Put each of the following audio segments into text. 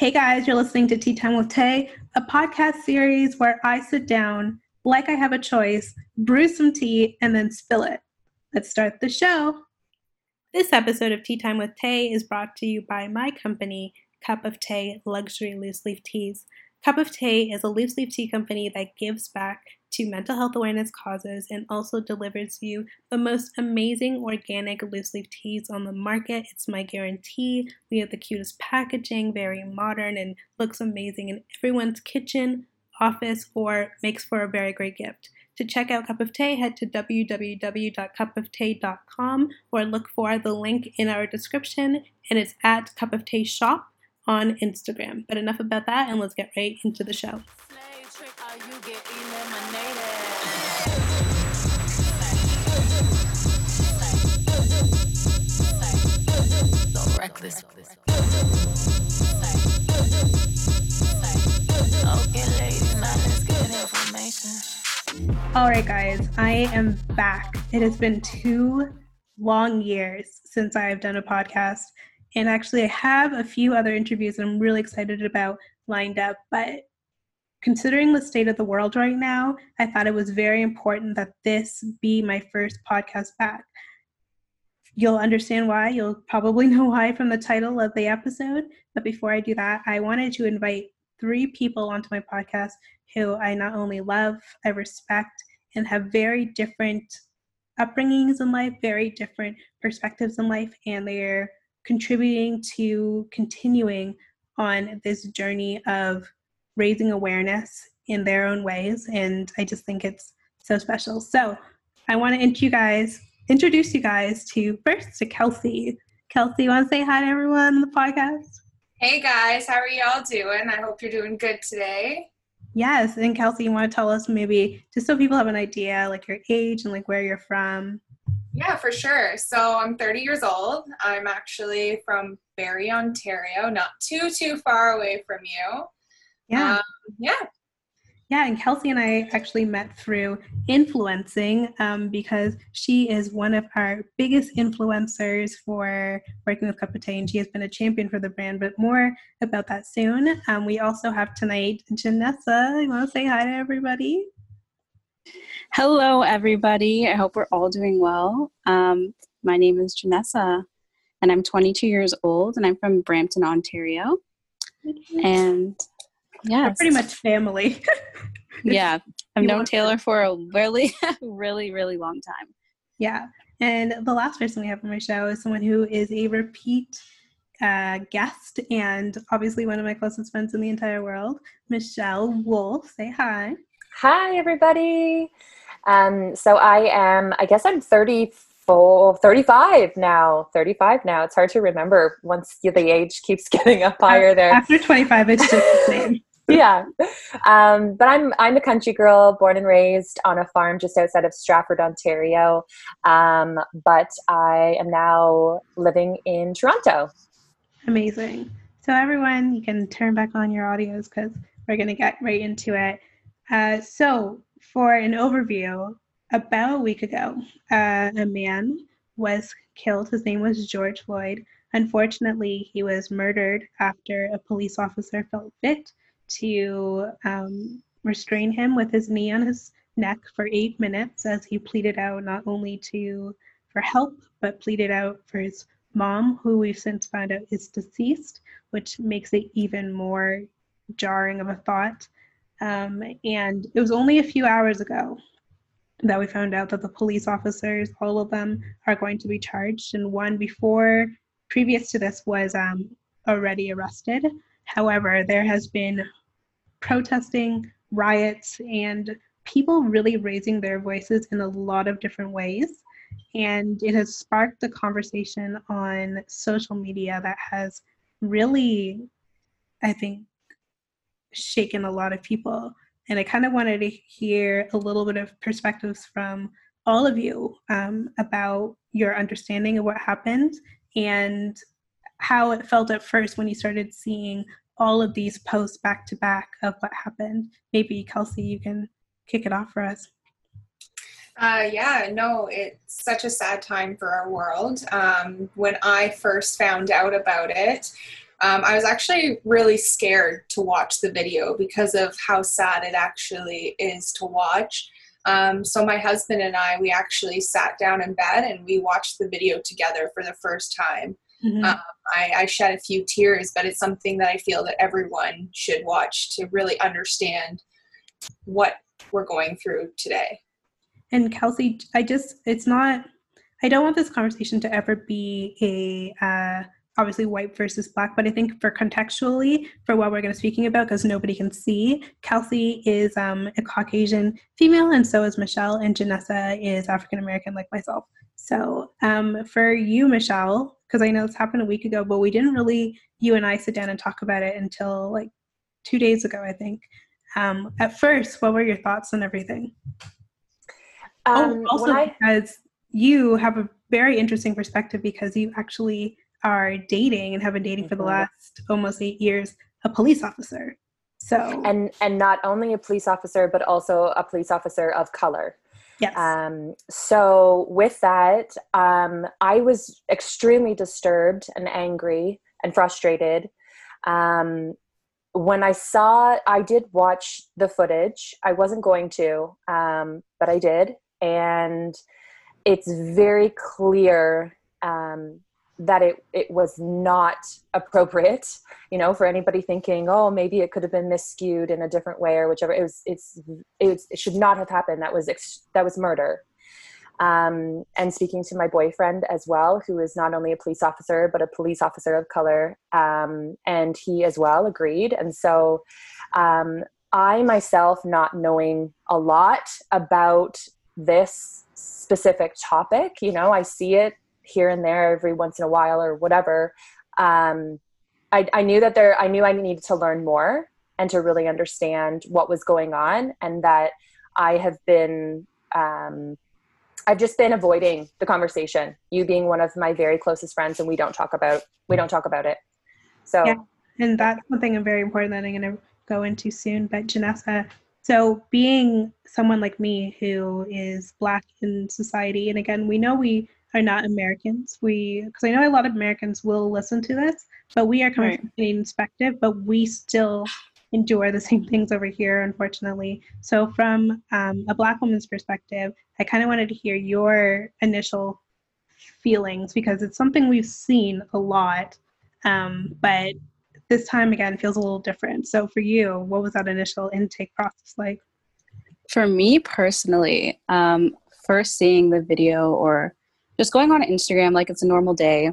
Hey guys, you're listening to Tea Time with Tay, a podcast series where I sit down like I have a choice, brew some tea, and then spill it. Let's start the show. This episode of Tea Time with Tay is brought to you by my company, Cup of Tay Luxury Loose Leaf Teas. Cup of Tay is a loose leaf tea company that gives back to mental health awareness causes and also delivers you the most amazing organic loose leaf teas on the market. It's my guarantee. We have the cutest packaging, very modern, and looks amazing in everyone's kitchen, office, or makes for a very great gift. To check out Cup of Tay, head to www.cupoftay.com or look for the link in our description, and it's at Cup of Tay Shop on Instagram. But enough about that, and let's get right into the show. Reckless. All right, guys, I am back. It has been two long years since I have done a podcast. And actually, I have a few other interviews that I'm really excited about lined up. But considering the state of the world right now, I thought it was very important that this be my first podcast back. You'll understand why. You'll probably know why from the title of the episode. But before I do that, I wanted to invite three people onto my podcast who I not only love, I respect, and have very different upbringings in life, very different perspectives in life, and they're contributing to continuing on this journey of raising awareness in their own ways. And I just think it's so special. So I want to you guys, introduce you guys to first to Kelsey. Kelsey, you want to say hi to everyone on the podcast? Hey guys, how are y'all doing? I hope you're doing good today. Yes, and Kelsey, you want to tell us maybe just so people have an idea, like your age and like where you're from? Yeah, for sure. So I'm 30 years old. I'm actually from Barrie, Ontario, not too too far away from you. Yeah. Um, yeah. Yeah, and Kelsey and I actually met through influencing um, because she is one of our biggest influencers for working with Cup of Tay, and she has been a champion for the brand. But more about that soon. Um, we also have tonight Janessa. You want to say hi to everybody? Hello, everybody. I hope we're all doing well. Um, my name is Janessa, and I'm 22 years old, and I'm from Brampton, Ontario. And yeah, We're pretty much family. yeah, I've known Taylor for a really, really, really long time. Yeah, and the last person we have on my show is someone who is a repeat uh, guest and obviously one of my closest friends in the entire world, Michelle Wolf. Say hi. Hi, everybody. Um, so I am, I guess I'm 34, 35 now. 35 now. It's hard to remember once the age keeps getting up higher there. After 25, it's just the same. yeah. Um, but I'm I'm a country girl, born and raised on a farm just outside of Stratford, Ontario. Um, but I am now living in Toronto. Amazing. So everyone, you can turn back on your audios because we're going to get right into it. Uh, so for an overview, about a week ago, uh, a man was killed. His name was George Floyd. Unfortunately, he was murdered after a police officer felt fit to um, restrain him with his knee on his neck for eight minutes as he pleaded out not only to for help but pleaded out for his mom who we've since found out is deceased which makes it even more jarring of a thought um, and it was only a few hours ago that we found out that the police officers all of them are going to be charged and one before previous to this was um, already arrested however there has been protesting, riots, and people really raising their voices in a lot of different ways. And it has sparked a conversation on social media that has really, I think, shaken a lot of people. And I kind of wanted to hear a little bit of perspectives from all of you um, about your understanding of what happened and how it felt at first when you started seeing all of these posts back to back of what happened. Maybe Kelsey, you can kick it off for us. Uh, yeah, no, it's such a sad time for our world. Um, when I first found out about it, um, I was actually really scared to watch the video because of how sad it actually is to watch. Um, so my husband and I, we actually sat down in bed and we watched the video together for the first time. Mm-hmm. Um, I, I, shed a few tears, but it's something that I feel that everyone should watch to really understand what we're going through today. And Kelsey, I just, it's not, I don't want this conversation to ever be a, uh, obviously white versus black, but I think for contextually for what we're going to be speaking about, because nobody can see, Kelsey is um, a Caucasian female, and so is Michelle, and Janessa is African American, like myself. So um, for you, Michelle, because I know this happened a week ago, but we didn't really, you and I sit down and talk about it until like two days ago, I think. Um, at first, what were your thoughts on everything? Oh, um, oh, also I... because you have a very interesting perspective because you actually are dating and have been dating mm-hmm. for the mm-hmm. last almost eight years a police officer. So and and not only a police officer but also a police officer of color. Yes. Um, so with that, um, I was extremely disturbed and angry and frustrated. Um, when I saw, I did watch the footage. I wasn't going to, um, but I did, and it's very clear um, that it, it was not appropriate you know for anybody thinking oh maybe it could have been miscued in a different way or whichever. It was it's it, was, it should not have happened. That was ex- that was murder. Um, and speaking to my boyfriend as well who is not only a police officer but a police officer of color um, and he as well agreed. And so um, i myself not knowing a lot about this specific topic you know i see it here and there every once in a while or whatever. Um, I, I knew that there i knew i needed to learn more and to really understand what was going on and that i have been um, i've just been avoiding the conversation you being one of my very closest friends and we don't talk about we don't talk about it. So yeah, and that's something very important that i'm going to go into soon but janessa so being someone like me who is black in society and again we know we are not Americans. We, because I know a lot of Americans will listen to this, but we are coming right. from a Canadian perspective, but we still endure the same things over here, unfortunately. So, from um, a Black woman's perspective, I kind of wanted to hear your initial feelings because it's something we've seen a lot, um, but this time again feels a little different. So, for you, what was that initial intake process like? For me personally, um, first seeing the video or just going on Instagram like it's a normal day.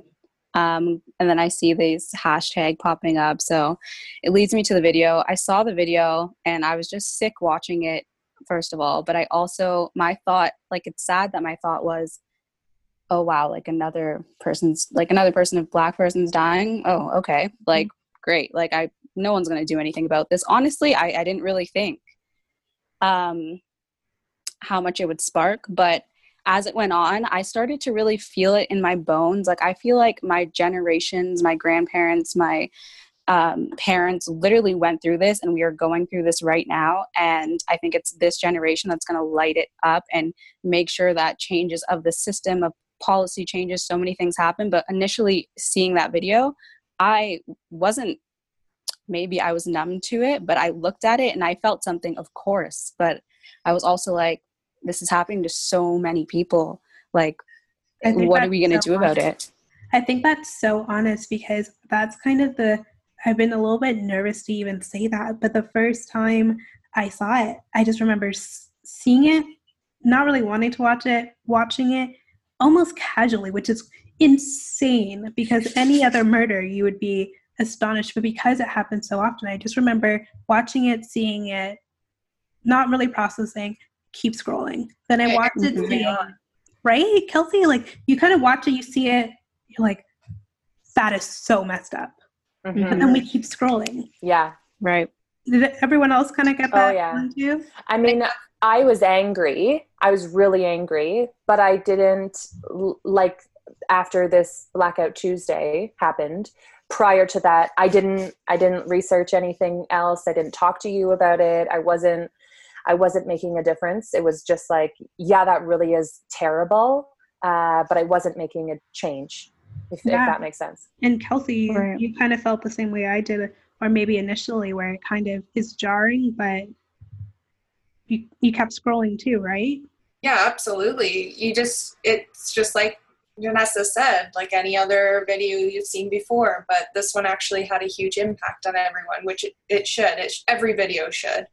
Um, and then I see these hashtag popping up. So it leads me to the video. I saw the video and I was just sick watching it, first of all. But I also, my thought, like, it's sad that my thought was, oh, wow, like another person's, like another person of black person's dying. Oh, okay. Like, great. Like, I, no one's going to do anything about this. Honestly, I, I didn't really think um, how much it would spark. But as it went on, I started to really feel it in my bones. Like I feel like my generations, my grandparents, my um, parents literally went through this and we are going through this right now. And I think it's this generation that's going to light it up and make sure that changes of the system of policy changes, so many things happen. But initially seeing that video, I wasn't maybe I was numb to it, but I looked at it and I felt something, of course. But I was also like, this is happening to so many people. Like what are we going to so do about it? I think that's so honest because that's kind of the i've been a little bit nervous to even say that but the first time i saw it i just remember seeing it not really wanting to watch it watching it almost casually which is insane because any other murder you would be astonished. But because it happens so often i just remember watching it seeing it not really processing keep scrolling. Then I watched it today, right? Kelsey, like you kind of watch it, you see it, you're like, that is so messed up. Mm-hmm. And then we keep scrolling. Yeah. Right. Did everyone else kind of get oh, that? Oh, yeah. Too? I mean, I was angry. I was really angry, but I didn't like after this blackout Tuesday happened. Prior to that, I didn't I didn't research anything else. I didn't talk to you about it. I wasn't I wasn't making a difference. It was just like, yeah, that really is terrible, uh, but I wasn't making a change. if, Yeah. if that makes sense. And Kelsey, Right. you kind of felt the same way I did, or maybe initially, where it kind of is jarring, but you you kept scrolling too, right? Yeah, absolutely. You just, it's just like Vanessa said, like any other video you've seen before, but this one actually had a huge impact on everyone, which it, it should. It, sh- every video should.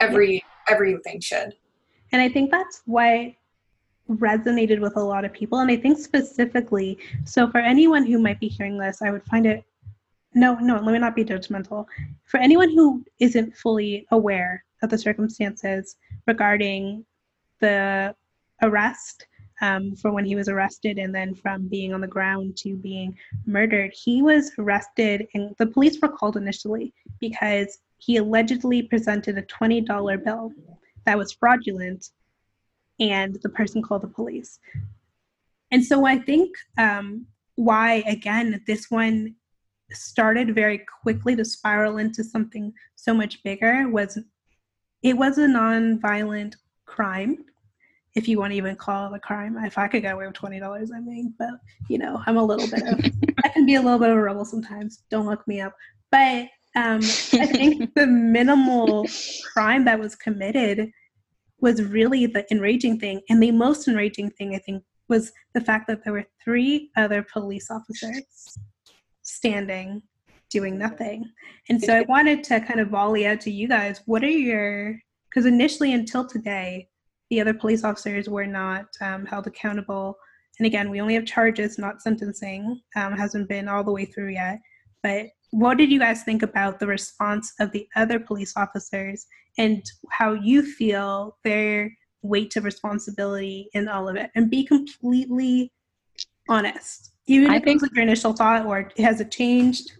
Every, everything should. And I think that's why resonated with a lot of people. And I think specifically, so for anyone who might be hearing this, I would find it no, no, let me not be judgmental. For anyone who isn't fully aware of the circumstances regarding the arrest, um, from when he was arrested and then from being on the ground to being murdered, he was arrested and the police were called initially because he allegedly presented a $20 bill that was fraudulent and the person called the police. And so I think um, why, again, this one started very quickly to spiral into something so much bigger was it was a non-violent crime if you want to even call it a crime if i could get away with $20 i mean but you know i'm a little bit of i can be a little bit of a rebel sometimes don't look me up but um, i think the minimal crime that was committed was really the enraging thing. And the most enraging thing i think was the fact that there were three other police officers standing doing nothing. And so i wanted to kind of volley out to you guys what are your because initially until today the other police officers were not um, held accountable. And again we only have charges not sentencing um, hasn't been all the way through yet. But what did you guys think about the response of the other police officers and how you feel their weight of responsibility in all of it and be completely honest even I if it think- was like your initial thought or has it changed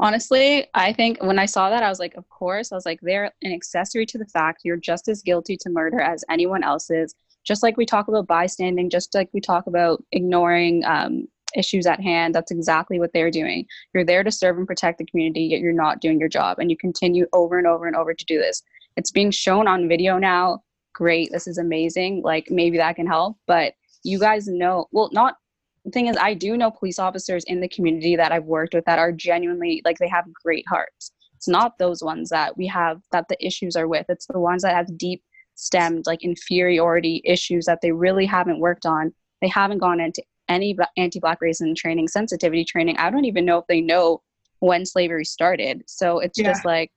Honestly, I think when I saw that, I was like, of course. I was like, they're an accessory to the fact you're just as guilty to murder as anyone else is. Just like we talk about bystanding, just like we talk about ignoring um, issues at hand, that's exactly what they're doing. You're there to serve and protect the community, yet you're not doing your job. And you continue over and over and over to do this. It's being shown on video now. Great. This is amazing. Like, maybe that can help. But you guys know, well, not the thing is i do know police officers in the community that i've worked with that are genuinely like they have great hearts it's not those ones that we have that the issues are with it's the ones that have deep stemmed like inferiority issues that they really haven't worked on they haven't gone into any anti-black racism training sensitivity training i don't even know if they know when slavery started. So it's Yeah. just like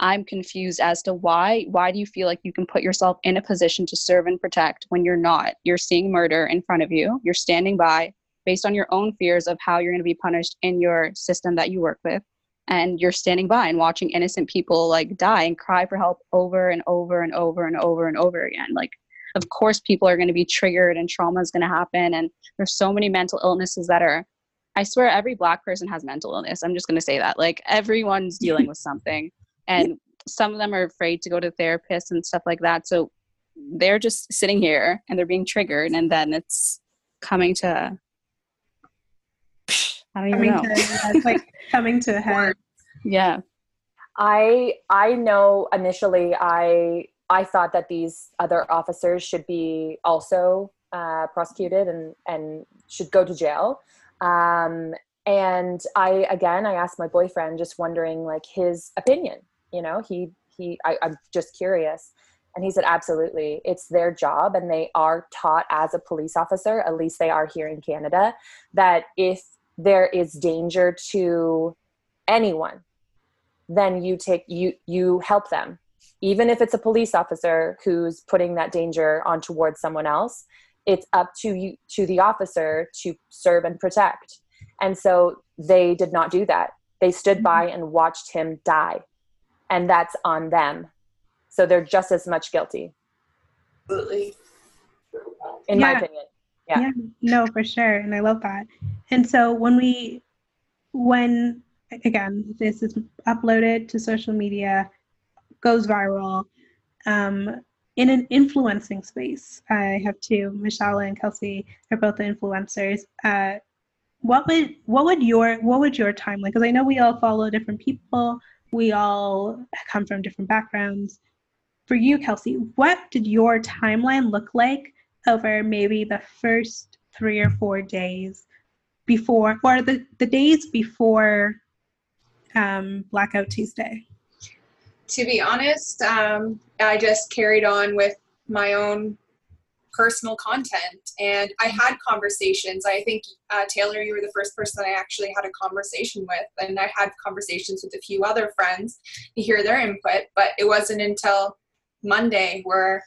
i'm confused as to why why do you feel like you can put yourself in a position to serve and protect when you're not? You're seeing murder in front of you. You're standing by based on your own fears of how you're going to be punished in your system that you work with. And you're standing by and watching innocent people like die and cry for help over and over and over and over and over again. Like of course people are going to be triggered and trauma is going to happen and there's so many mental illnesses that are i swear every black person has mental illness i'm just going to say that like everyone's dealing with something. And some of them are afraid to go to therapists and stuff like that so they're just sitting here and they're being triggered and then it's coming to i don't even coming know. to yeah, it's like coming to a head. Yeah. I I know initially I I thought that these other officers should be also uh, prosecuted and and should go to jail. Um, and I again I asked my boyfriend just wondering like his opinion. You know he he I, I'm just curious. And he said, absolutely. It's their job, and they are taught as a police officer, at least they are here in Canada, that if there is danger to anyone, then you take you you help them even if it's a police officer who's putting that danger on towards someone else it's up to you to the officer to serve and protect. And so they did not do that. They stood mm-hmm. by and watched him die. And that's on them. So they're just as much guilty. Absolutely. in my opinion. Yeah. yeah. No for sure. And i love that. And so when we when again this is uploaded to social media goes viral um, in an influencing space. I have two michelle and kelsey are both influencers. Uh, what would what would your what would your timeline because i know we all follow different people we all come from different backgrounds. For you kelsey what did your timeline look like over maybe the first three or four days before or the, the days before um, Blackout Tuesday? To be honest, um, I just carried on with my own personal content and I had conversations. I think, uh, Taylor, you were the first person I actually had a conversation with, and I had conversations with a few other friends to hear their input, but it wasn't until Monday where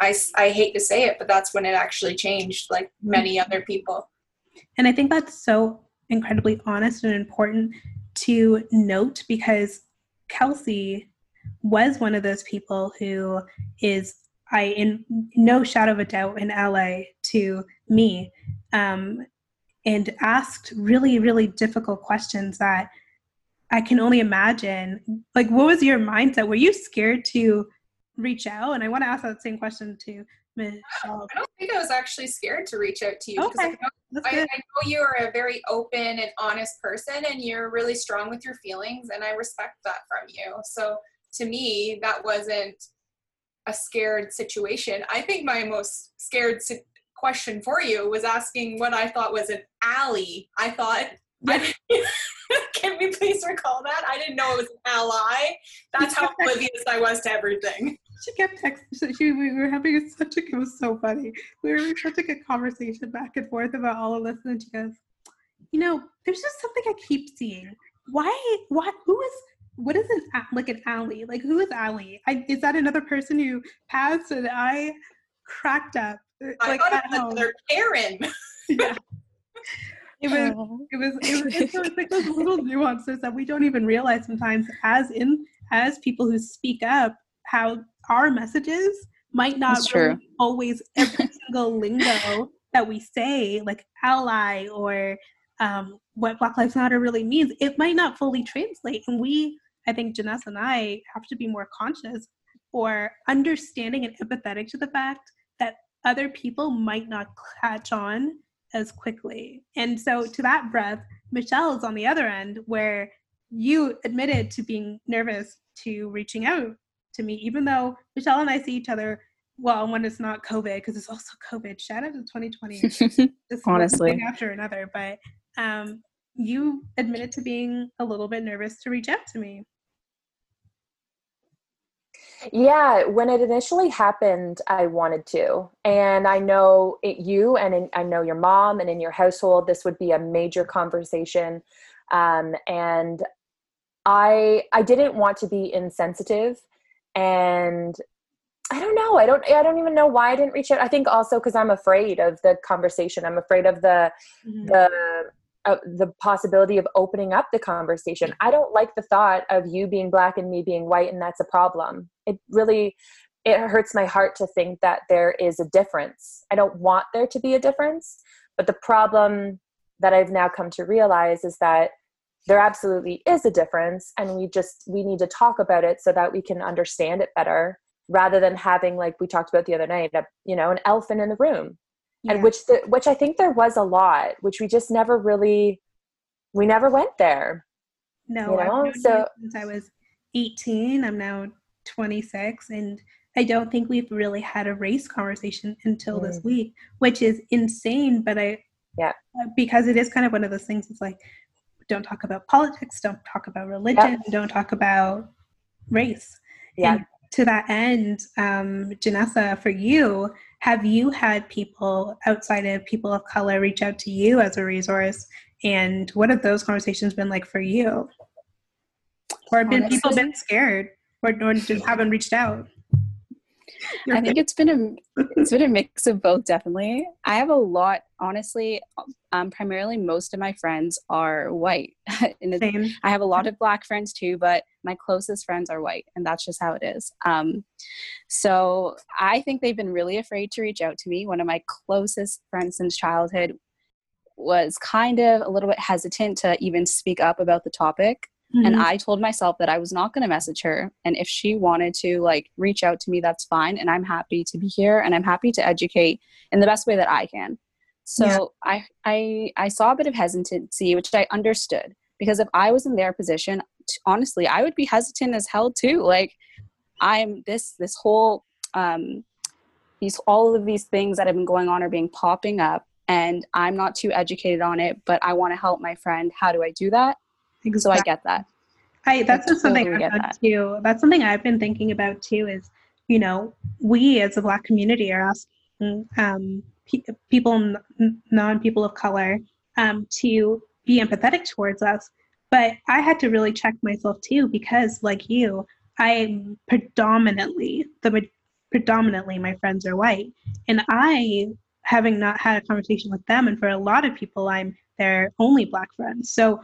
I, I hate to say it, but that's when it actually changed, like many other people. And I think that's so incredibly honest and important to note because Kelsey was one of those people who is I in no shadow of a doubt an ally to me um, and asked really really difficult questions that I can only imagine. Like what was your mindset? Were you scared to reach out? And I want to ask that same question to I don't think I was actually scared to reach out to you okay. I know, I, I know you are a very open and honest person and you're really strong with your feelings and I respect that from you. So to me, that wasn't a scared situation. I think my most scared si- question for you was asking what I thought was an ally. I thought, I, can we please recall that? I didn't know it was an ally. That's how oblivious I was to everything. She kept texting. She, we were having such a, it was so funny. We were having such a good conversation back and forth about all of this. And she goes, you know, there's just something I keep seeing. Why, why, who is, what is an like an alley? Like who is alley? I, is that another person who passed? And I cracked up. Uh, I like, thought it was another Karen. yeah. It was, it was, it was, it was like those little nuances that we don't even realize sometimes as in as people who speak up how our messages might not really always every single lingo that we say like ally or um, what black lives matter really means it might not fully translate and we I think Janessa and I have to be more conscious or understanding and empathetic to the fact that other people might not catch on as quickly. And so, to that breath, Michelle is on the other end where you admitted to being nervous to reaching out to me, even though Michelle and I see each other well when it's not COVID, because it's also COVID. Shout out to 2020. Honestly. After another. But um, you admitted to being a little bit nervous to reach out to me. Yeah, when it initially happened, I wanted to. And I know it, you and in, I know your mom and in your household, this would be a major conversation. Um, and I I didn't want to be insensitive and I don't know. I don't I don't even know why I didn't reach out. I think also cuz I'm afraid of the conversation. I'm afraid of the mm-hmm. the uh, the possibility of opening up the conversation. I don't like the thought of you being black and me being white, and that's a problem. It really it hurts my heart to think that there is a difference. I don't want there to be a difference, but the problem that I've now come to realize is that there absolutely is a difference, and we just we need to talk about it so that we can understand it better, rather than having like we talked about the other night, a, you know, an elephant in the room yeah. and which the, which I think there was a lot, which we just never really we never went there. No, you know? so since I was 18, I'm now 26, and I don't think we've really had a race conversation until mm. this week, which is insane. But I, yeah, uh, because it is kind of one of those things. It's like, don't talk about politics, don't talk about religion, yeah. don't talk about race. Yeah. To that end, um, Janessa, for you, have you had people outside of people of color reach out to you as a resource? And what have those conversations been like for you? Or have been people been scared or, or just haven't reached out? I think it's been a it's been a mix of both definitely. I have a lot honestly um, primarily most of my friends are white. I have a lot of black friends too, but my closest friends are white and that's just how it is. Um, so I think they've been really afraid to reach out to me. One of my closest friends since childhood was kind of a little bit hesitant to even speak up about the topic Mm-hmm. And I told myself that I was not going to message her. And if she wanted to like reach out to me, that's fine. And I'm happy to be here and I'm happy to educate in the best way that I can. So yeah. I, I, I saw a bit of hesitancy, which I understood because if I was in their position, honestly, I would be hesitant as hell too. Like I'm this, this whole, um, these, all of these things that have been going on are being popping up and I'm not too educated on it, but I want to help my friend. How do I do that? Exactly. So I get that. I that's I just something totally I've get done that. too. That's something I've been thinking about too. Is you know we as a Black community are asking um, pe- people, n- non people of color, um, to be empathetic towards us. But I had to really check myself too because, like you, I predominantly the predominantly my friends are white, and I having not had a conversation with them, and for a lot of people, I'm their only Black friends. So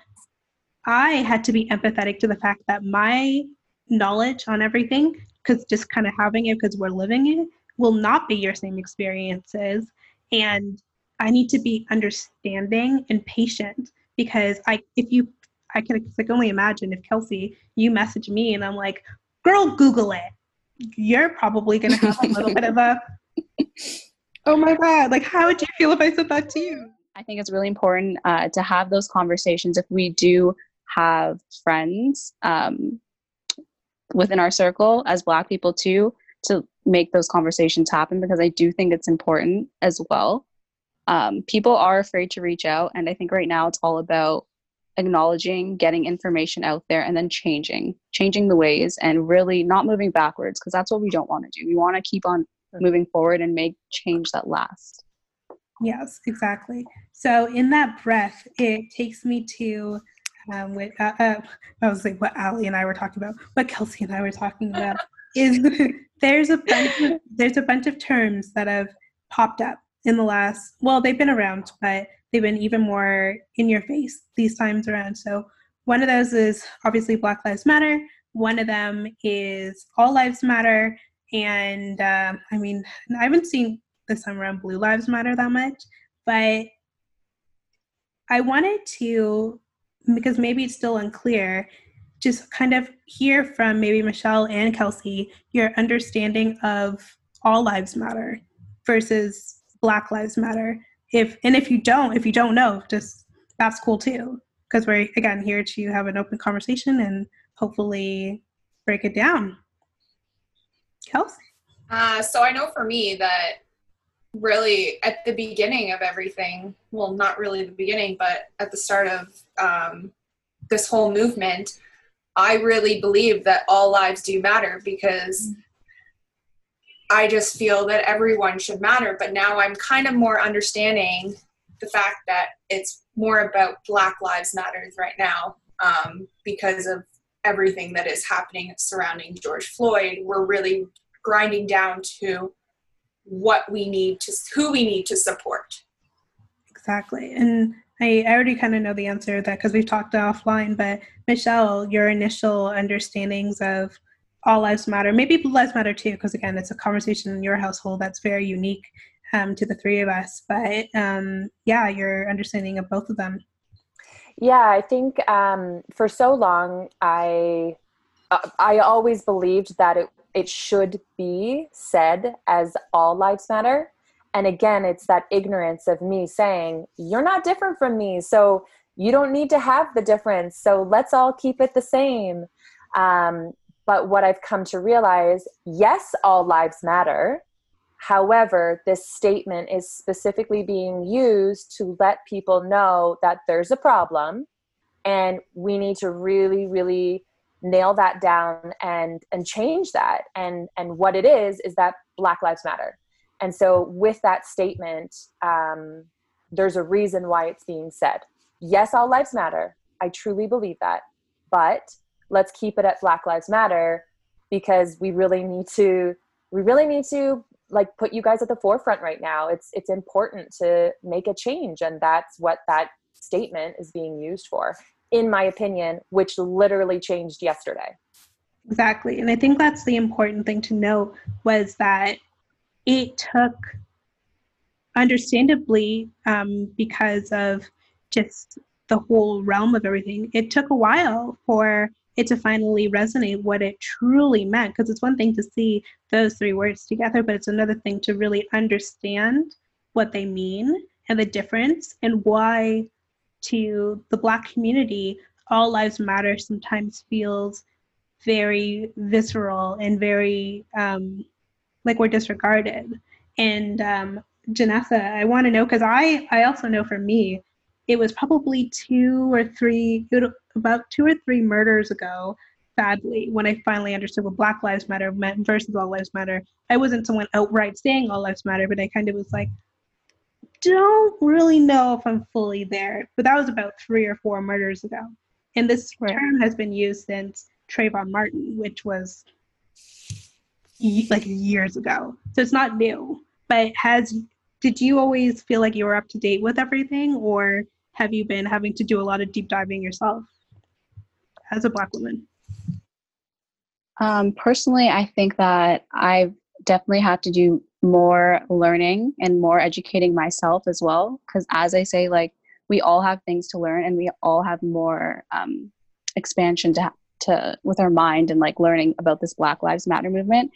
I had to be empathetic to the fact that my knowledge on everything, because just kind of having it because we're living it, will not be your same experiences. And I need to be understanding and patient because I, if you, I can, I can only imagine if Kelsey, you message me and I'm like, girl, Google it. You're probably going to have a little bit of a, oh my God, like, how would you feel if I said that to you? I think it's really important uh, to have those conversations if we do have friends um, within our circle as Black people too to make those conversations happen because I do think it's important as well. Um, people are afraid to reach out, and I think right now it's all about acknowledging, getting information out there, and then changing, changing the ways, and really not moving backwards because that's what we don't want to do. We want to keep on moving forward and make change that lasts. Yes, exactly. So in that breath, it takes me to um, what uh, uh, I was like, what Ali and I were talking about, what Kelsey and I were talking about is there's a bunch of, there's a bunch of terms that have popped up in the last. Well, they've been around, but they've been even more in your face these times around. So one of those is obviously Black Lives Matter. One of them is All Lives Matter, and um, I mean, I haven't seen this time around Blue Lives Matter that much, but I wanted to, because maybe it's still unclear, just kind of hear from maybe Michelle and Kelsey your understanding of all lives matter versus Black Lives Matter. If and if you don't, if you don't know, just that's cool too, because we're again here to have an open conversation and hopefully break it down. Kelsey. Uh, so I know for me that really at the beginning of everything, well, not really the beginning, but at the start of um, this whole movement, I really believe that all lives do matter because I just feel that everyone should matter. But now I'm kind of more understanding the fact that it's more about Black Lives Matters right now um, because of everything that is happening surrounding George Floyd. We're really grinding down to what we need to who we need to support. Exactly. And i, I already kind of know the answer to that because we've talked offline but michelle your initial understandings of all lives matter maybe blue lives matter too because again it's a conversation in your household that's very unique um, to the three of us but um, yeah your understanding of both of them. Yeah, I think um, for so long I uh, I always believed that it it should be said as all lives matter. And again, it's that ignorance of me saying, you're not different from me, so you don't need to have the difference. So let's all keep it the same. Um, but what I've come to realize yes, all lives matter. However, this statement is specifically being used to let people know that there's a problem and we need to really, really nail that down and and change that. And and what it is is that black lives matter. And so with that statement um, there's a reason why it's being said. Yes all lives matter. I truly believe that. But let's keep it at black lives matter because we really need to we really need to like put you guys at the forefront right now. It's it's important to make a change and that's what that statement is being used for in my opinion, which literally changed yesterday. Exactly. And I think that's the important thing to note was that it took, understandably, um, because of just the whole realm of everything, it took a while for it to finally resonate what it truly meant. Because it's one thing to see those three words together, but it's another thing to really understand what they mean and the difference and why to the black community all lives matter sometimes feels very visceral and very um, like we're disregarded and um, Janessa, I want to know because I I also know for me, it was probably two or three about two or three murders ago. Sadly, when I finally understood what Black Lives Matter meant versus All Lives Matter, I wasn't someone outright saying All Lives Matter, but I kind of was like, don't really know if I'm fully there. But that was about three or four murders ago, and this right. term has been used since Trayvon Martin, which was like years ago. So it's not new. But has did you always feel like you were up to date with everything, or have you been having to do a lot of deep diving yourself as a Black woman? Um, personally, I think that I've definitely had to do more learning and more educating myself as well. Because as I say, like we all have things to learn, and we all have more um, expansion to to with our mind and like learning about this Black Lives Matter movement.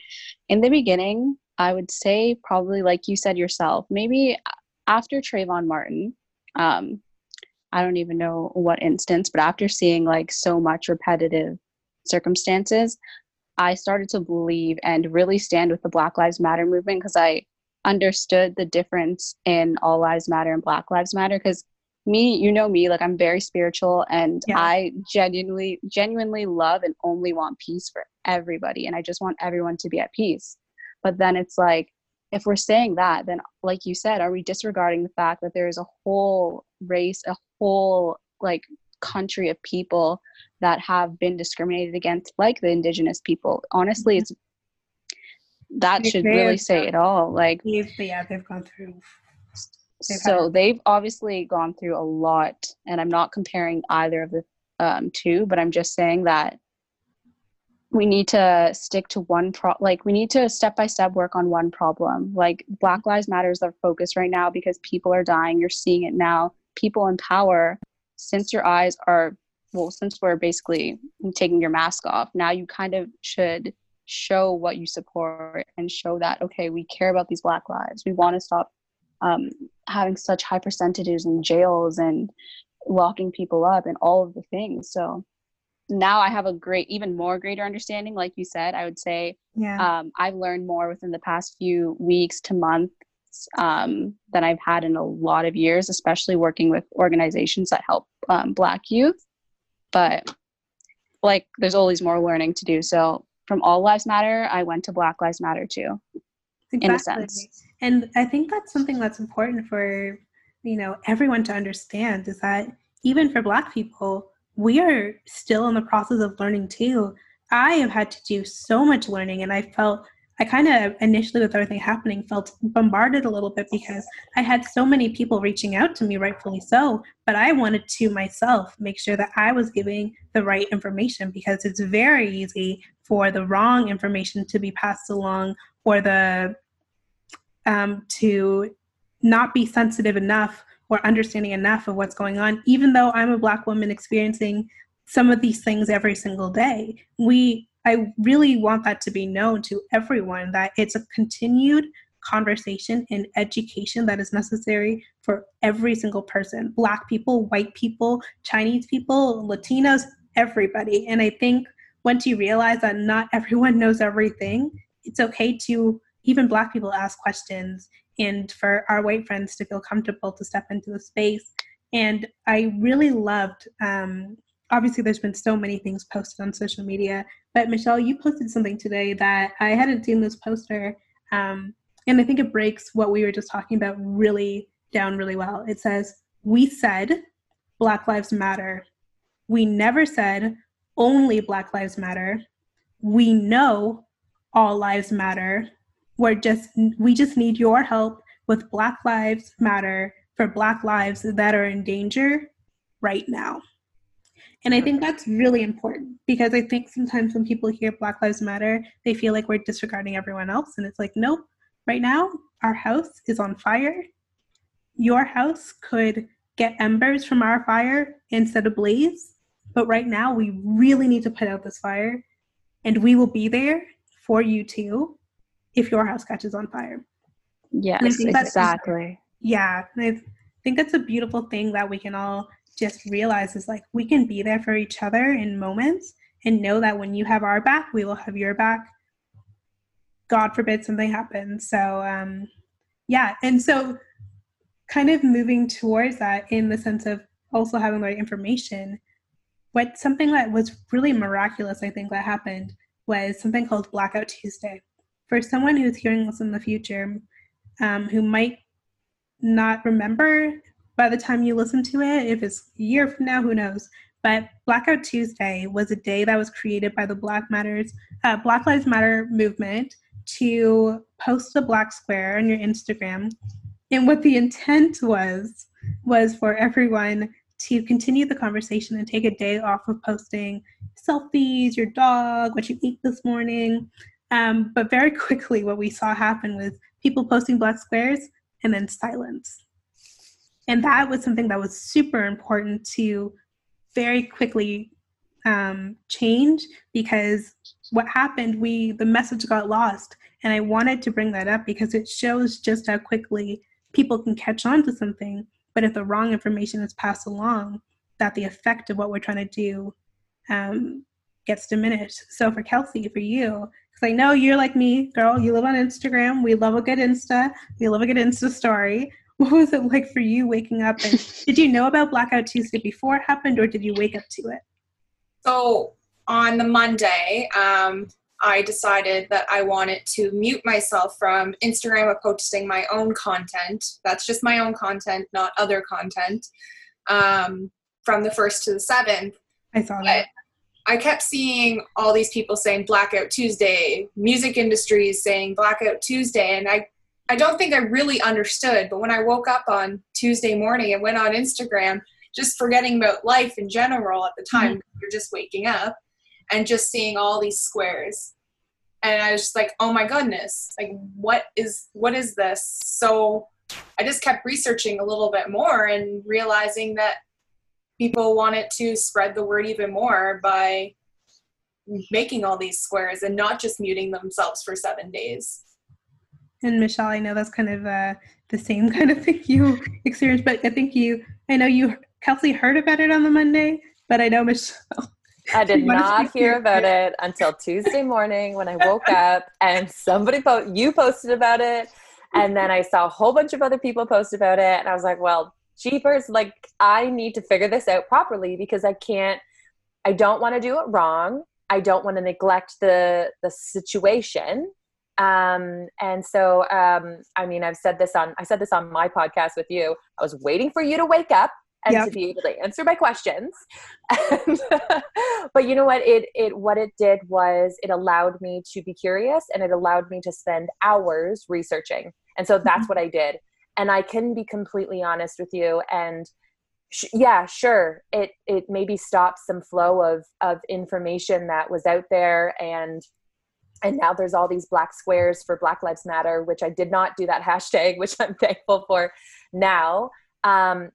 In the beginning, I would say probably like you said yourself, maybe after Trayvon Martin, um, I don't even know what instance, but after seeing like so much repetitive circumstances, I started to believe and really stand with the Black Lives Matter movement because I understood the difference in All Lives Matter and Black Lives Matter. Because me, you know me, like I'm very spiritual and yeah. I genuinely, genuinely love and only want peace for everybody. And I just want everyone to be at peace. But then it's like, if we're saying that, then like you said, are we disregarding the fact that there is a whole race, a whole like country of people that have been discriminated against, like the indigenous people? Honestly, mm-hmm. it's that should really say it all. Like, yeah, they've gone through. They've so had- they've obviously gone through a lot, and I'm not comparing either of the um, two, but I'm just saying that we need to stick to one pro like we need to step by step work on one problem like black lives matter is our focus right now because people are dying you're seeing it now people in power since your eyes are well since we're basically taking your mask off now you kind of should show what you support and show that okay we care about these black lives we want to stop um, having such high percentages in jails and locking people up and all of the things so now I have a great, even more greater understanding. Like you said, I would say yeah. um, I've learned more within the past few weeks to months um, than I've had in a lot of years, especially working with organizations that help um, Black youth. But like, there's always more learning to do. So from All Lives Matter, I went to Black Lives Matter too, exactly. in a sense. And I think that's something that's important for you know everyone to understand is that even for Black people we are still in the process of learning too. I have had to do so much learning, and I felt I kind of initially, with everything happening, felt bombarded a little bit because I had so many people reaching out to me, rightfully so. But I wanted to myself make sure that I was giving the right information because it's very easy for the wrong information to be passed along or the um, to not be sensitive enough or understanding enough of what's going on, even though I'm a Black woman experiencing some of these things every single day. We, I really want that to be known to everyone that it's a continued conversation and education that is necessary for every single person Black people, white people, Chinese people, Latinos, everybody. And I think once you realize that not everyone knows everything, it's okay to even Black people ask questions and for our white friends to feel comfortable to step into the space. And I really loved, um, obviously, there's been so many things posted on social media, but Michelle, you posted something today that I hadn't seen this poster. Um, and I think it breaks what we were just talking about really down really well. It says, We said Black Lives Matter. We never said only Black Lives Matter. We know all lives matter we're just we just need your help with black lives matter for black lives that are in danger right now and i mm-hmm. think that's really important because i think sometimes when people hear black lives matter they feel like we're disregarding everyone else and it's like nope right now our house is on fire your house could get embers from our fire instead of blaze but right now we really need to put out this fire and we will be there for you too if your house catches on fire. Yes, exactly. Yeah, I think that's a beautiful thing that we can all just realize is like we can be there for each other in moments and know that when you have our back, we will have your back. God forbid something happens. So um, yeah, and so kind of moving towards that in the sense of also having the right information. What something that was really miraculous, I think, that happened was something called Blackout Tuesday. For someone who's hearing this in the future, um, who might not remember by the time you listen to it, if it's a year from now, who knows? But Blackout Tuesday was a day that was created by the Black Matters, uh, Black Lives Matter movement to post a black square on your Instagram. And what the intent was was for everyone to continue the conversation and take a day off of posting selfies, your dog, what you ate this morning. Um, but very quickly, what we saw happen was people posting black squares and then silence. And that was something that was super important to very quickly um, change because what happened, we the message got lost. And I wanted to bring that up because it shows just how quickly people can catch on to something. But if the wrong information is passed along, that the effect of what we're trying to do um, gets diminished. So for Kelsey, for you, because I know you're like me, girl, you live on Instagram. We love a good Insta. We love a good Insta story. What was it like for you waking up? And did you know about Blackout Tuesday before it happened, or did you wake up to it? So on the Monday, um, I decided that I wanted to mute myself from Instagram of posting my own content. That's just my own content, not other content. Um, from the first to the seventh. I saw that. I kept seeing all these people saying Blackout Tuesday, music industries saying Blackout Tuesday, and I, I don't think I really understood. But when I woke up on Tuesday morning and went on Instagram, just forgetting about life in general at the time, mm-hmm. you're just waking up and just seeing all these squares, and I was just like, oh my goodness, like what is what is this? So I just kept researching a little bit more and realizing that people wanted to spread the word even more by making all these squares and not just muting themselves for seven days. And Michelle, I know that's kind of uh, the same kind of thing you experienced, but I think you, I know you, Kelsey heard about it on the Monday, but I know Michelle. I did not hear about it until Tuesday morning when I woke up and somebody po- you posted about it, and then I saw a whole bunch of other people post about it, and I was like, well, jeepers, like I need to figure this out properly because I can't, I don't want to do it wrong. I don't want to neglect the the situation. Um, and so, um, I mean, I've said this on, I said this on my podcast with you. I was waiting for you to wake up and yep. to be able to answer my questions. And, but you know what? It it what it did was it allowed me to be curious and it allowed me to spend hours researching. And so that's mm-hmm. what I did and i can be completely honest with you and sh- yeah sure it it maybe stopped some flow of of information that was out there and and now there's all these black squares for black lives matter which i did not do that hashtag which i'm thankful for now. Um,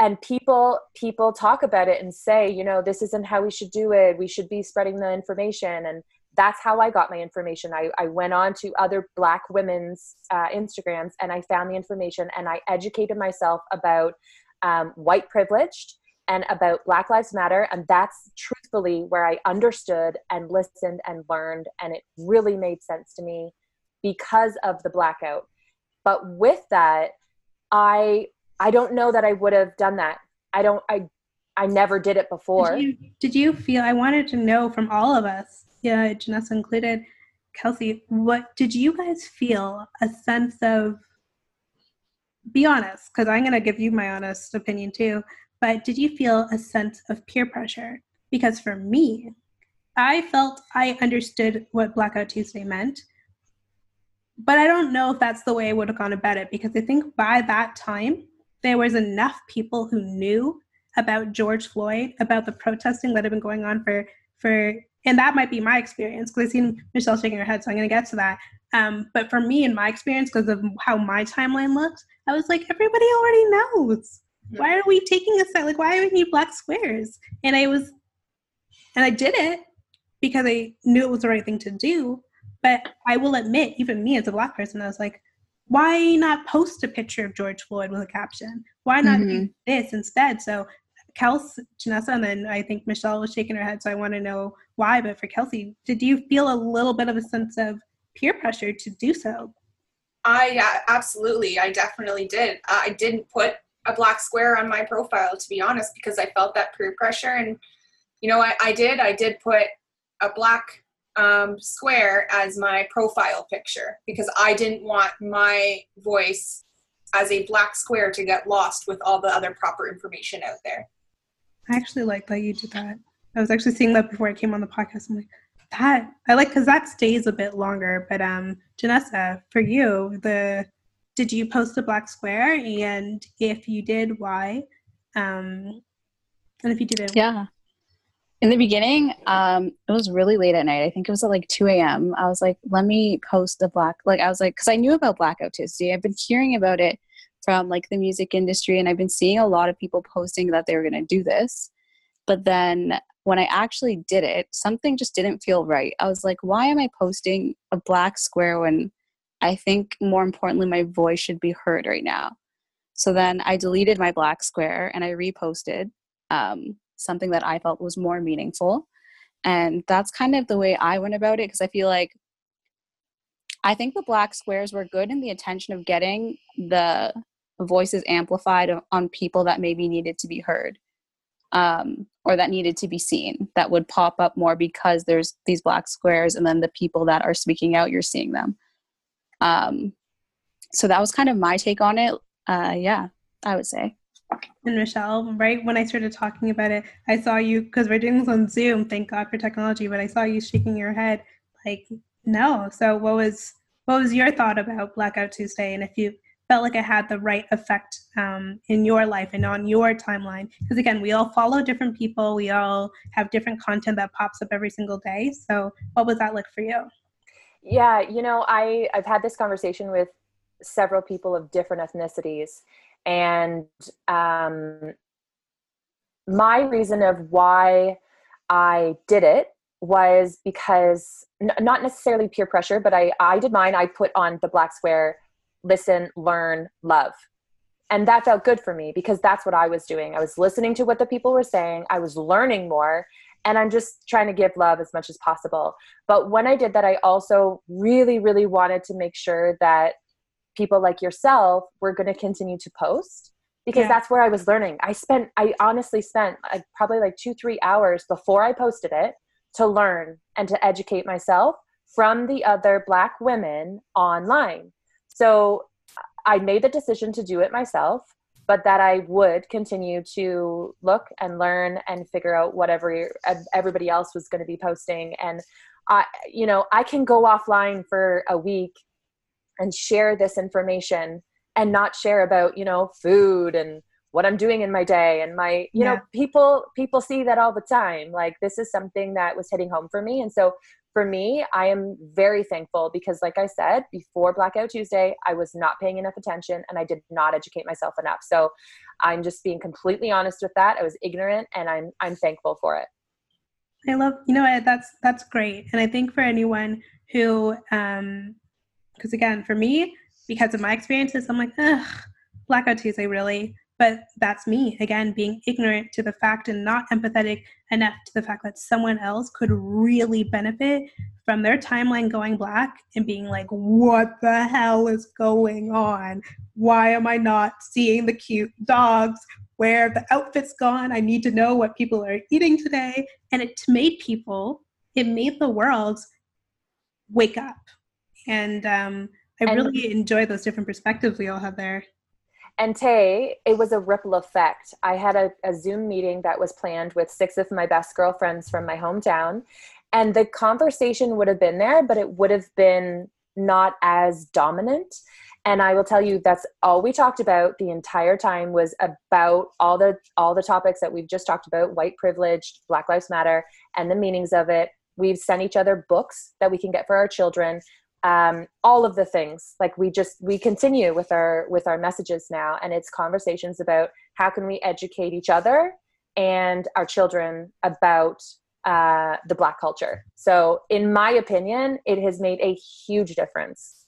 and people people talk about it and say you know this isn't how we should do it. We should be spreading the information and that's how I got my information. I, I went on to other Black women's uh, Instagrams and I found the information and I educated myself about um, white privileged and about Black Lives Matter. And that's truthfully where I understood and listened and learned. And it really made sense to me because of the blackout. But with that, I I don't know that I would have done that. I don't I I never did it before. Did you, did you feel I wanted to know from all of us yeah, Janessa included. Kelsey, what did you guys feel a sense of? Be honest, because I'm going to give you my honest opinion too. But did you feel a sense of peer pressure? Because for me, I felt I understood what Blackout Tuesday meant, but I don't know if that's the way I would have gone about it because I think by that time there was enough people who knew about George Floyd, about the protesting that had been going on for for and that might be my experience because I've seen Michelle shaking her head, so I'm going to get to that. Um, but for me, in my experience, because of how my timeline looks, I was like, everybody already knows. Why are we taking a set? Like, why do we need black squares? And I was, and I did it because I knew it was the right thing to do. But I will admit, even me as a black person, I was like, why not post a picture of George Floyd with a caption? Why not mm-hmm. do this instead? So Kelsey, Janessa, and then I think Michelle was shaking her head, so I want to know why. But for Kelsey, did you feel a little bit of a sense of peer pressure to do so? I absolutely, I definitely did. Uh, I didn't put a black square on my profile to be honest because I felt that peer pressure and you know I, I did I did put a black um, square as my profile picture because I didn't want my voice as a black square to get lost with all the other proper information out there. I actually like that you did that. I was actually seeing that before I came on the podcast. I'm like, that I like because that stays a bit longer. But um, Janessa, for you, the did you post a black square? And if you did, why? Um, and if you didn't, yeah. In the beginning, um, it was really late at night. I think it was at like 2 a.m. I was like, let me post a black, like, I was like, because I knew about Blackout Tuesday. I've been hearing about it from like the music industry, and I've been seeing a lot of people posting that they were going to do this. But then when I actually did it, something just didn't feel right. I was like, why am I posting a black square when I think more importantly, my voice should be heard right now? So then I deleted my black square and I reposted um, something that I felt was more meaningful. And that's kind of the way I went about it because I feel like I think the black squares were good in the intention of getting the voices amplified on people that maybe needed to be heard um, or that needed to be seen that would pop up more because there's these black squares and then the people that are speaking out you're seeing them. Um, so that was kind of my take on it. Uh, yeah i would say. And michelle right when i started talking about it i saw you because we're doing this on zoom thank god for technology but i saw you shaking your head like no. So what was what was your thought about blackout tuesday? And if you felt like it had the right effect um, in your life and on your timeline. Because again we all follow different people. We all have different content that pops up every single day. So what was that like for you? Yeah you know i i've had this conversation with several people of different ethnicities. And um, my reason of why i did it was because n- not necessarily peer pressure but i i did mine. I put on the black square listen, learn, love. And that felt good for me because that's what I was doing. I was listening to what the people were saying, I was learning more, and I'm just trying to give love as much as possible. But when I did that, I also really, really wanted to make sure that people like yourself were going to continue to post because yeah. that's where I was learning. I spent, I honestly spent like probably like two, three hours before I posted it to learn and to educate myself from the other Black women online. So I made the decision to do it myself, but that I would continue to look and learn and figure out whatever everybody else was going to be posting. And I, you know, I can go offline for a week and share this information and not share about, you know, food and what I'm doing in my day and my you yeah. know people people see that all the time like this is something that was hitting home for me and so for me, I am very thankful because, like I said, before Blackout Tuesday, I was not paying enough attention and I did not educate myself enough. So I'm just being completely honest with that. I was ignorant and I'm, I'm thankful for it. I love, you know, that's, that's great. And I think for anyone who, um, because again, for me, because of my experiences, I'm like, ugh, Blackout Tuesday, really? But that's me, again, being ignorant to the fact and not empathetic enough to the fact that someone else could really benefit from their timeline going black and being like, what the hell is going on? Why am I not seeing the cute dogs? Where the outfit's gone? I need to know what people are eating today. And it made people, it made the world wake up. And um, I really enjoy those different perspectives we all have there. And Tay, it was a ripple effect. I had a, a, Zoom meeting that was planned with six of my best girlfriends from my hometown. And the conversation would have been there, but it would have been not as dominant. And I will tell you that's all we talked about the entire time was about all the all the topics that we've just talked about, white privilege, Black Lives Matter, and the meanings of it. We've sent each other books that we can get for our children um, all of the things. Like we just we continue with our with our messages now and it's conversations about how can we educate each other and our children about uh, the black culture. So in my opinion it has made a huge difference.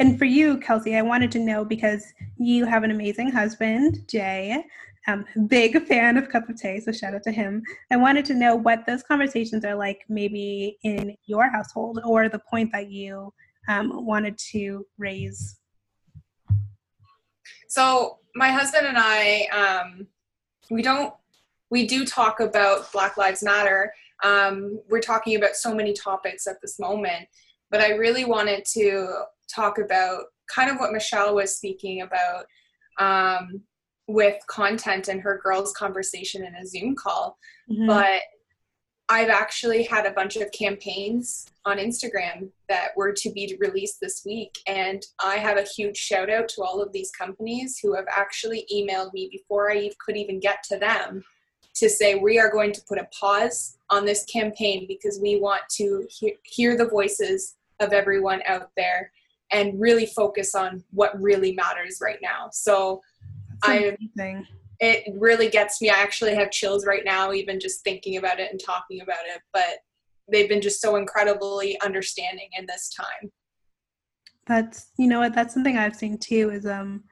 And for you kelsey i wanted to know because you have an amazing husband jay um, big fan of cup of tea so shout out to him. I wanted to know what those conversations are like maybe in your household or the point that you um, wanted to raise So my husband and I, um, we don't, we do talk about Black Lives Matter. Um, we're talking about so many topics at this moment, but I really wanted to talk about kind of what Michelle was speaking about um, with content and her girls' conversation in a Zoom call. Mm-hmm. But I've actually had a bunch of campaigns on Instagram that were to be released this week. And I have a huge shout out to all of these companies who have actually emailed me before I could even get to them to say, we are going to put a pause on this campaign because we want to he- hear the voices of everyone out there and really focus on what really matters right now. So I it really gets me. I actually have chills right now, even just thinking about it and talking about it. But they've been just so incredibly understanding in this time. That's you know what that's something I've seen too. Is um,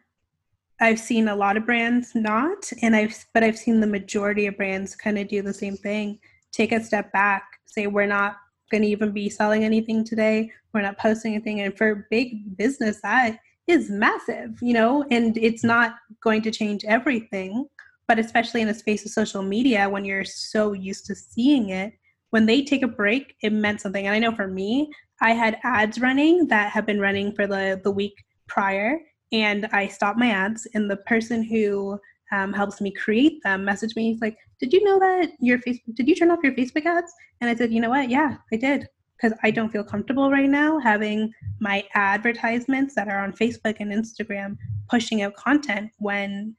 I've seen a lot of brands not, and I've but I've seen the majority of brands kind of do the same thing. Take a step back, say we're not going to even be selling anything today. We're not posting anything, and for big business, that is massive, you know, and it's not going to change everything. But especially in the space of social media, when you're so used to seeing it, when they take a break, it meant something. And I know for me, I had ads running that have been running for the, the week prior, and I stopped my ads. And the person who um, helps me create them messaged me. He's like, "Did you know that your Facebook? Did you turn off your Facebook ads?" And I said, "You know what? Yeah, I did." Because I don't feel comfortable right now having my advertisements that are on Facebook and Instagram pushing out content when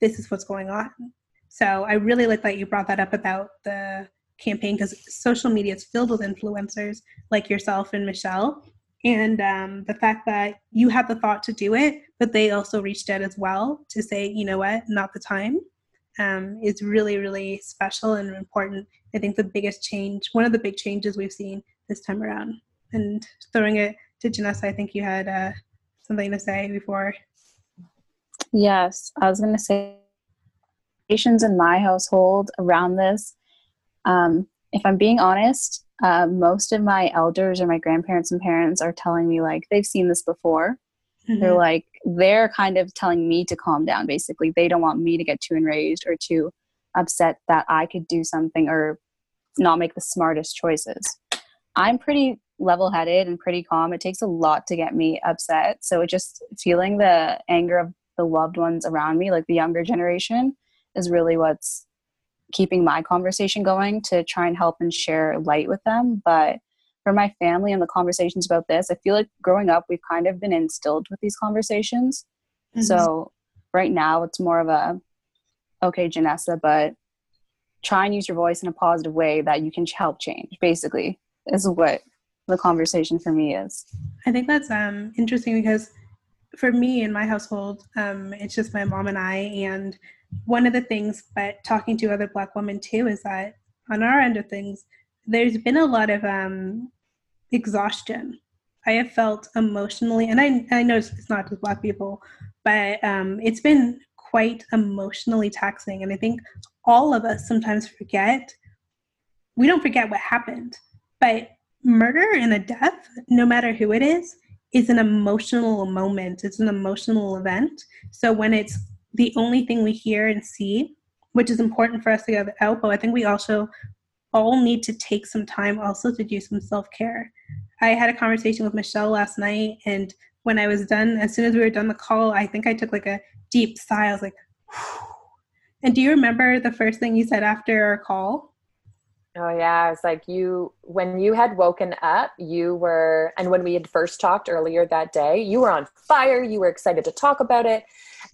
this is what's going on. So I really like that you brought that up about the campaign because social media is filled with influencers like yourself and Michelle. And um, the fact that you had the thought to do it, but they also reached out as well to say, you know what, not the time, um, is really, really special and important. I think the biggest change, one of the big changes we've seen this time around. And throwing it to Janessa, I think you had uh, something to say before. Yes, I was going to say, patience in my household around this. Um, if I'm being honest, uh, most of my elders or my grandparents and parents are telling me like they've seen this before. Mm-hmm. They're like they're kind of telling me to calm down. Basically, they don't want me to get too enraged or too upset that I could do something or not make the smartest choices. I'm pretty level headed and pretty calm. It takes a lot to get me upset. So just feeling the anger of the loved ones around me, like the younger generation, is really what's keeping my conversation going to try and help and share light with them. But for my family and the conversations about this, I feel like growing up, we've kind of been instilled with these conversations. Mm-hmm. So right now, it's more of a, okay, Janessa, but try and use your voice in a positive way that you can help change, basically is what the conversation for me is. I think that's um, interesting because for me in my household, um, it's just my mom and I. And one of the things, but talking to other Black women too, is that on our end of things, there's been a lot of um, exhaustion. I have felt emotionally, and I, I know it's not just Black people, but um, it's been quite emotionally taxing. And I think all of us sometimes forget, we don't forget what happened but murder and a death, no matter who it is, is an emotional moment. It's an emotional event. So when it's the only thing we hear and see, which is important for us to get out, but I think we also all need to take some time also to do some self care. I had a conversation with Michelle last night, and when I was done, as soon as we were done the call, I think I took like a deep sigh. I was like, and do you remember the first thing you said after our call? Oh yeah, I was like you when you had woken up, you were and when we had first talked earlier that day, you were on fire, you were excited to talk about it.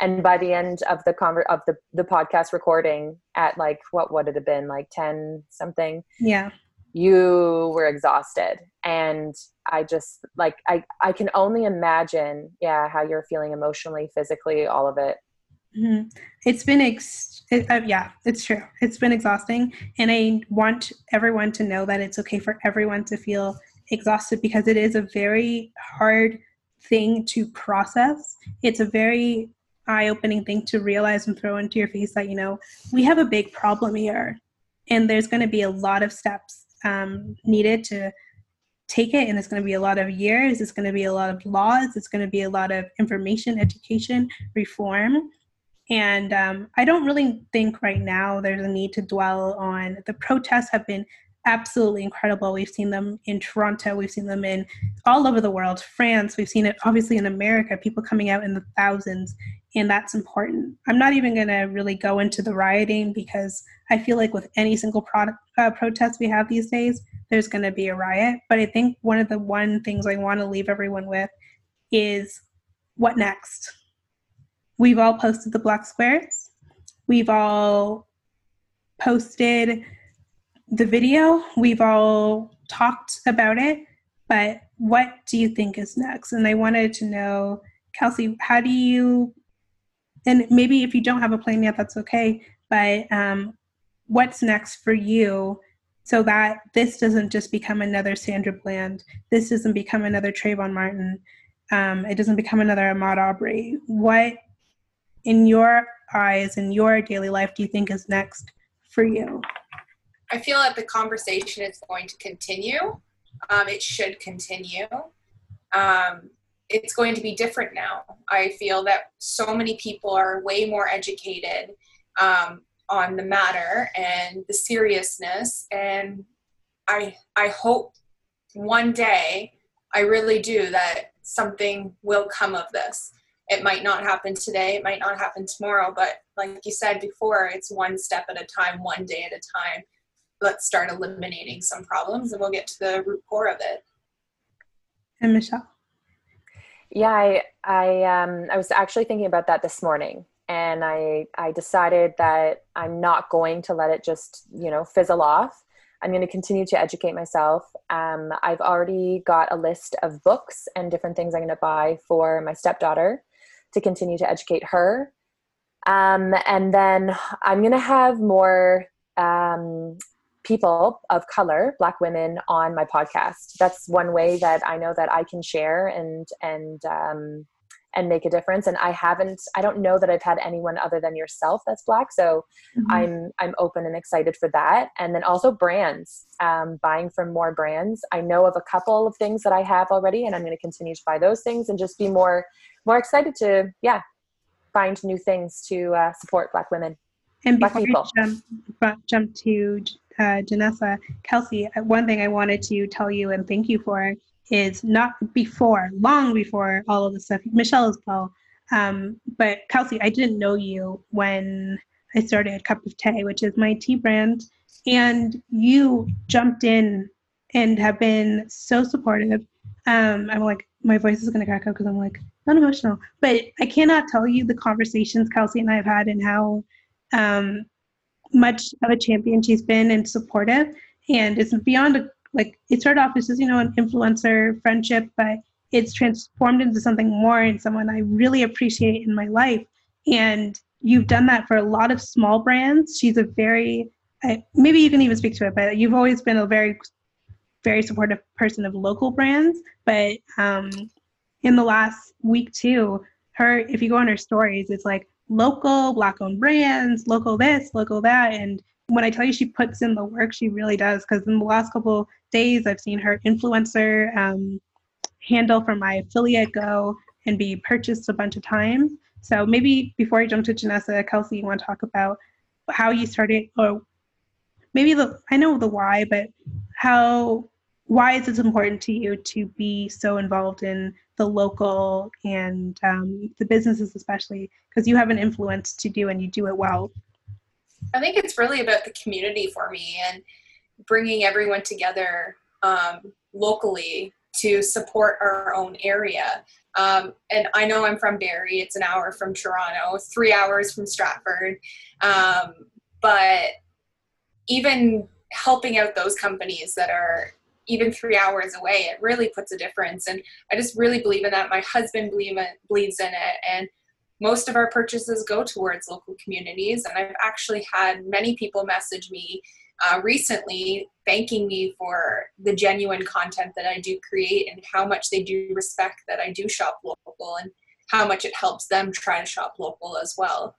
And by the end of the conver- of the the podcast recording at like what would it have been like 10 something? Yeah. You were exhausted and I just like I I can only imagine yeah how you're feeling emotionally, physically, all of it. Mm-hmm. It's been ex- it, uh, yeah, it's true. It's been exhausting, and I want everyone to know that it's okay for everyone to feel exhausted because it is a very hard thing to process. It's a very eye-opening thing to realize and throw into your face that you know we have a big problem here, and there's going to be a lot of steps um, needed to take it. And it's going to be a lot of years. It's going to be a lot of laws. It's going to be a lot of information education reform. And um, i don't really think right now there's a need to dwell on the protests have been absolutely incredible. We've seen them in toronto. We've seen them in all over the world. France we've seen it obviously in america people coming out in the thousands and that's important i'm not even going to really go into the rioting because i feel like with any single product, uh, protest we have these days there's going to be a riot. But I think one of the one things I want to leave everyone with is what next? We've all posted the black squares. We've all posted the video. We've all talked about it. But what do you think is next? And I wanted to know, Kelsey, how do you, and maybe if you don't have a plan yet, that's okay. But um, what's next for you so that this doesn't just become another Sandra Bland. This doesn't become another Trayvon Martin. Um, it doesn't become another Ahmaud Arbery. What, in your eyes, in your daily life, do you think is next for you? I feel that the conversation is going to continue. Um, it should continue. Um, it's going to be different now. I feel that so many people are way more educated. Um, on the matter and the seriousness and i i hope one day i really do that something will come of this it might not happen today it might not happen tomorrow but like you said before it's one step at a time one day at a time let's start eliminating some problems and we'll get to the root core of it and michelle yeah i i um i was actually thinking about that this morning and I I decided that I'm not going to let it just you know fizzle off. I'm going to continue to educate myself. Um, I've already got a list of books and different things I'm going to buy for my stepdaughter to continue to educate her. Um, and then I'm going to have more um, people of color, Black women, on my podcast. That's one way that I know that I can share and and um, and make a difference. And i haven't i don't know that i've had anyone other than yourself that's black. So mm-hmm. i'm i'm open and excited for that. And then also brands um, buying from more brands. I know of a couple of things that i have already and i'm going to continue to buy those things and just be more more excited to yeah find new things to uh, support black women and before you jump, jump to uh, Janessa, Kelsey, uh, one thing I wanted to tell you and thank you for is not before, long before all of the stuff. Michelle as well. Um, but Kelsey, I didn't know you when I started Cup of Tea, which is my tea brand, and you jumped in and have been so supportive. Um, I'm like, my voice is going to crack up because I'm like, not emotional. But I cannot tell you the conversations Kelsey and I have had and how um, much of a champion she's been and supportive. And it's beyond a like it started off as just you know an influencer friendship but it's transformed into something more and someone i really appreciate in my life and you've done that for a lot of small brands she's a very uh, maybe you can even speak to it but you've always been a very very supportive person of local brands but um, in the last week too her if you go on her stories it's like local black owned brands local this local that and when I tell you she puts in the work, she really does. Because in the last couple days, I've seen her influencer um, handle for my affiliate go and be purchased a bunch of times. So maybe before I jump to Janessa, Kelsey, you want to talk about how you started, or maybe the I know the why, but how why is it important to you to be so involved in the local and um, the businesses especially because you have an influence to do and you do it well I think it's really about the community for me and bringing everyone together um, locally to support our own area. Um, and I know I'm from Barrie, it's an hour from Toronto, three hours from Stratford. Um, but even helping out those companies that are even three hours away, it really puts a difference. And I just really believe in that. My husband believe it, believes in it. And most of our purchases go towards local communities. And I've actually had many people message me uh, recently thanking me for the genuine content that I do create and how much they do respect that I do shop local and how much it helps them try to shop local as well.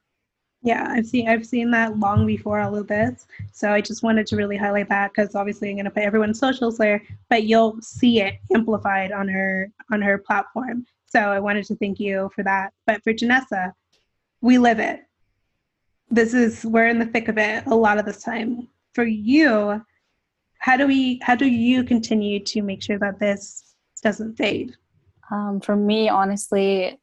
Yeah, I've seen I've seen that long before all of this. So I just wanted to really highlight that because obviously I'm going to put everyone's socials there, but you'll see it amplified on her on her platform. So I wanted to thank you for that. But for Janessa, we live it. This is we're in the thick of it a lot of this time. For you, how do we how do you continue to make sure that this doesn't fade? Um, for me, honestly,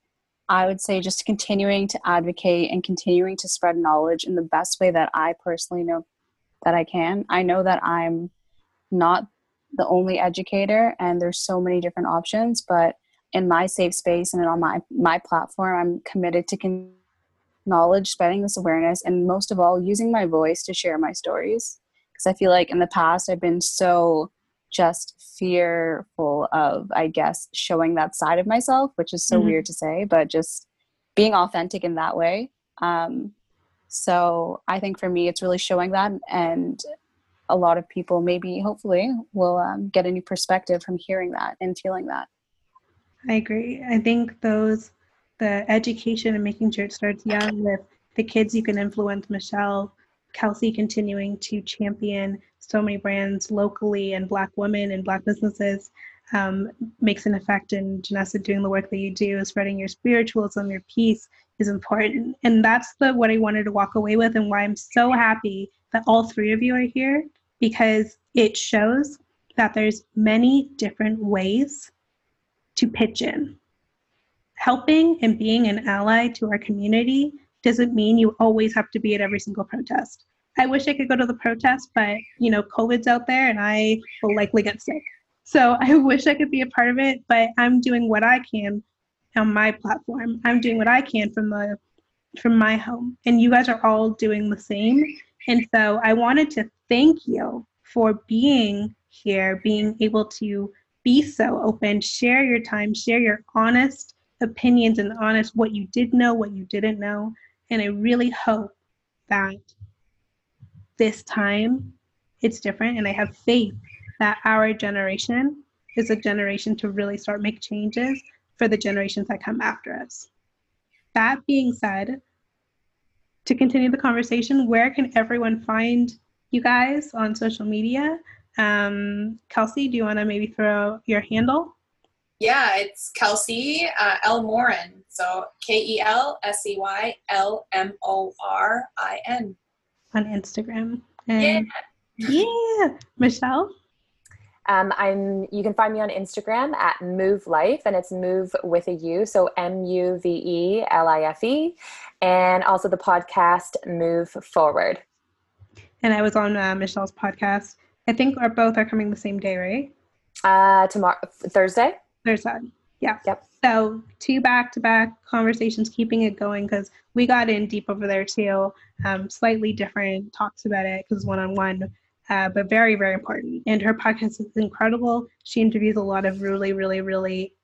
I would say just continuing to advocate and continuing to spread knowledge in the best way that I personally know that I can. I know that I'm not the only educator and there's so many different options, but in my safe space and on my my platform, I'm committed to con- knowledge, spreading this awareness, and most of all, using my voice to share my stories. Because I feel like in the past, I've been so just fearful of, I guess, showing that side of myself, which is so mm-hmm. weird to say, but just being authentic in that way. Um, so I think for me, it's really showing that, and a lot of people maybe, hopefully, will um, get a new perspective from hearing that and feeling that. I agree. I think those, the education and making sure it starts young with the kids you can influence, Michelle, Kelsey continuing to champion so many brands locally and Black women and Black businesses um, makes an effect. And Janessa, doing the work that you do, spreading your spiritualism, your peace is important. And that's the what I wanted to walk away with, and why I'm so happy that all three of you are here because it shows that there's many different ways to pitch in. Helping and being an ally to our community doesn't mean you always have to be at every single protest. I wish I could go to the protest, but you know, COVID's out there and I will likely get sick. So I wish I could be a part of it, but I'm doing what I can on my platform. I'm doing what I can from the from my home. And you guys are all doing the same. And so I wanted to thank you for being here, being able to be so open, share your time, share your honest opinions and honest what you did know, what you didn't know. And I really hope that this time it's different. And i have faith that our generation is a generation to really start make changes for the generations that come after us. That being said to continue the conversation where can everyone find you guys on social media? Um, kelsey do you want to maybe throw your handle? Yeah it's kelsey uh, l. Morin so k-e-l-s-e-y-l-m-o-r-i-n on Instagram. And yeah. yeah. Michelle? Um, I'm. You can find me on Instagram at Move Life, and it's Move with a U, so M U V E L I F E, and also the podcast Move Forward. And I was on uh, Michelle's podcast. I think our both are coming the same day, right? Uh, tomorrow, Thursday. Thursday. Yeah. Yep. So two back-to-back conversations, keeping it going because we got in deep over there too. Um, slightly different talks about it because one-on-one, uh, but very, very important. And her podcast is incredible. She interviews a lot of really, really, really,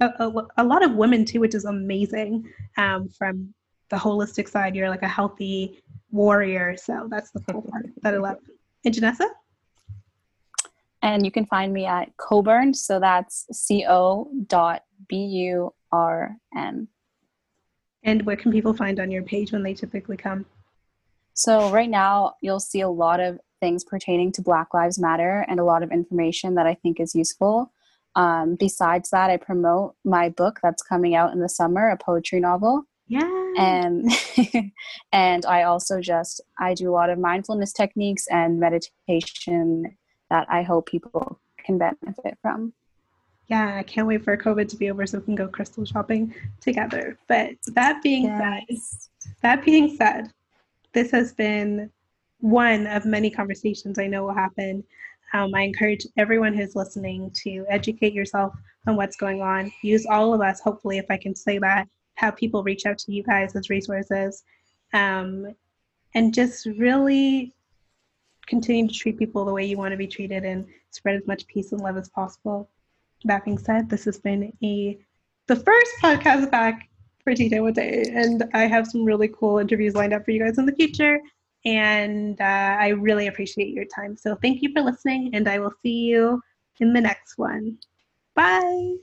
a, a, a lot of women too, which is amazing. Um, from the holistic side, you're like a healthy warrior. So that's the cool part that I love. And Janessa? And you can find me at Coburn. So that's C O dot B U R N. And what can people find on your page when they typically come? So, right now, you'll see a lot of things pertaining to Black Lives Matter and a lot of information that I think is useful. Um, besides that, I promote my book that's coming out in the summer, a poetry novel. Yeah. And and I also just I do a lot of mindfulness techniques and meditation that I hope people can benefit from. Yeah, I can't wait for COVID to be over so we can go crystal shopping together. But that being yes. said, that being said, this has been one of many conversations I know will happen. Um, I encourage everyone who's listening to educate yourself on what's going on. Use all of us, hopefully, if I can say that, have people reach out to you guys as resources. Um, and just really continue to treat people the way you want to be treated and spread as much peace and love as possible. That being said, this has been a the first podcast back for TJ One Day, and I have some really cool interviews lined up for you guys in the future. And uh, I really appreciate your time. So thank you for listening, and I will see you in the next one. Bye.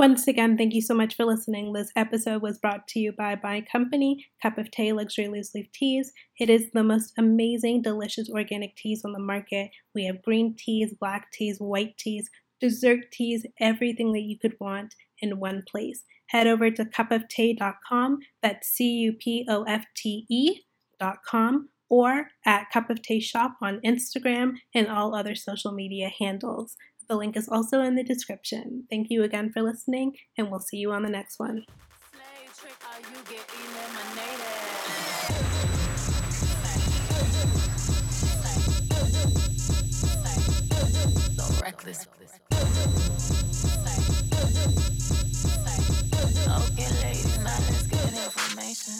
Once again, thank you so much for listening. This episode was brought to you by my company, Cup of Tea Luxury Loose Leaf Teas. It is the most amazing, delicious organic teas on the market. We have green teas, black teas, white teas, dessert teas, everything that you could want in one place. Head over to cupoftea.com, that's C U P O F T E.com, or at Cup of Tea Shop on Instagram and all other social media handles. The link is also in the description. Thank you again for listening, and we'll see you on the next one. Okay, ladies, now let's get information.